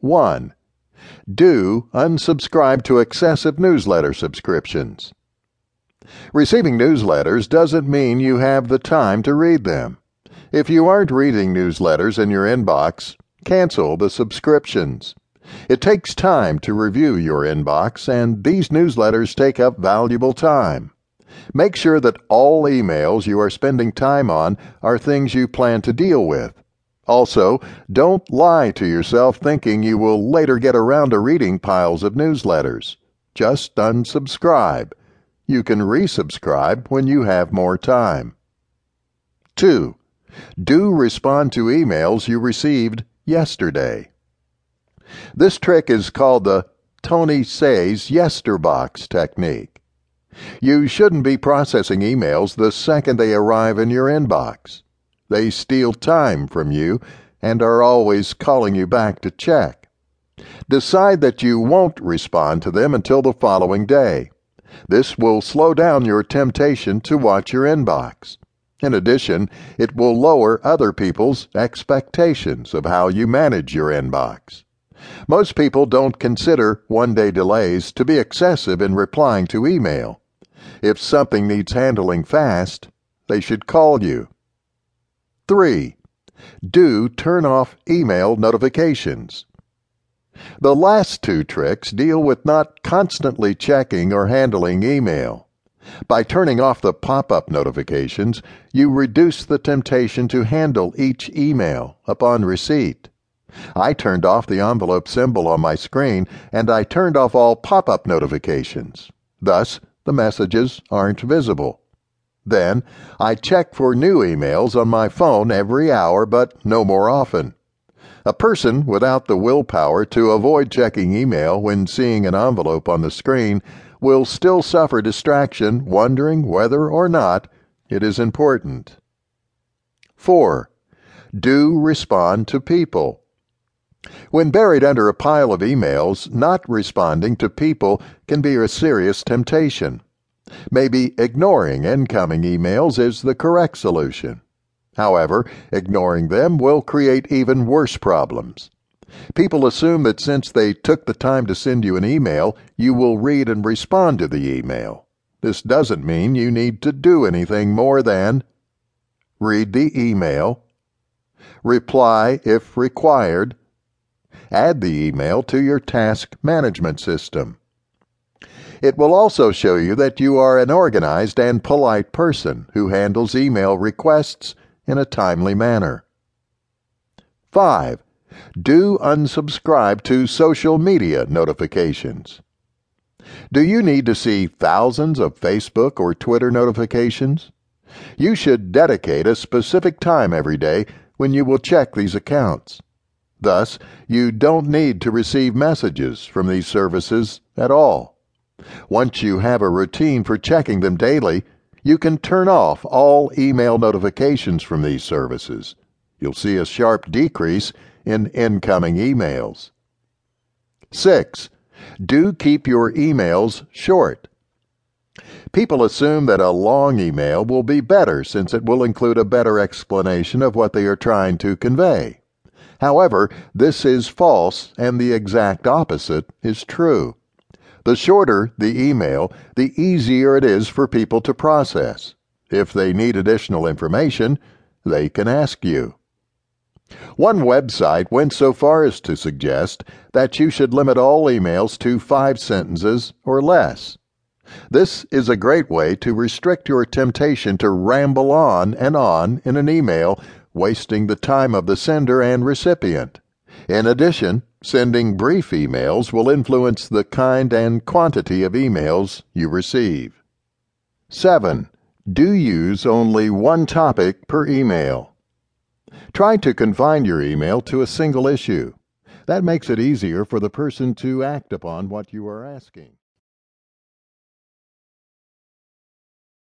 1. Do unsubscribe to excessive newsletter subscriptions. Receiving newsletters doesn't mean you have the time to read them. If you aren't reading newsletters in your inbox, cancel the subscriptions. It takes time to review your inbox, and these newsletters take up valuable time. Make sure that all emails you are spending time on are things you plan to deal with. Also, don't lie to yourself thinking you will later get around to reading piles of newsletters. Just unsubscribe. You can resubscribe when you have more time. 2. Do respond to emails you received yesterday. This trick is called the Tony Hsieh's Yesterbox technique. You shouldn't be processing emails the second they arrive in your inbox. They steal time from you and are always calling you back to check. Decide that you won't respond to them until the following day. This will slow down your temptation to watch your inbox. In addition, it will lower other people's expectations of how you manage your inbox. Most people don't consider one day delays to be excessive in replying to email. If something needs handling fast, they should call you. 3. Do turn off email notifications. The last two tricks deal with not constantly checking or handling email. By turning off the pop up notifications, you reduce the temptation to handle each email upon receipt. I turned off the envelope symbol on my screen and I turned off all pop up notifications. Thus, the messages aren't visible. Then I check for new emails on my phone every hour, but no more often. A person without the willpower to avoid checking email when seeing an envelope on the screen will still suffer distraction, wondering whether or not it is important. 4. Do respond to people. When buried under a pile of emails, not responding to people can be a serious temptation. Maybe ignoring incoming emails is the correct solution. However, ignoring them will create even worse problems. People assume that since they took the time to send you an email, you will read and respond to the email. This doesn't mean you need to do anything more than read the email, reply if required, add the email to your task management system. It will also show you that you are an organized and polite person who handles email requests in a timely manner. 5. Do unsubscribe to social media notifications. Do you need to see thousands of Facebook or Twitter notifications? You should dedicate a specific time every day when you will check these accounts. Thus, you don't need to receive messages from these services at all. Once you have a routine for checking them daily, you can turn off all email notifications from these services. You'll see a sharp decrease in incoming emails. 6. Do keep your emails short. People assume that a long email will be better since it will include a better explanation of what they are trying to convey. However, this is false and the exact opposite is true. The shorter the email, the easier it is for people to process. If they need additional information, they can ask you. One website went so far as to suggest that you should limit all emails to five sentences or less. This is a great way to restrict your temptation to ramble on and on in an email, wasting the time of the sender and recipient. In addition, Sending brief emails will influence the kind and quantity of emails you receive. 7. Do use only one topic per email. Try to confine your email to a single issue. That makes it easier for the person to act upon what you are asking.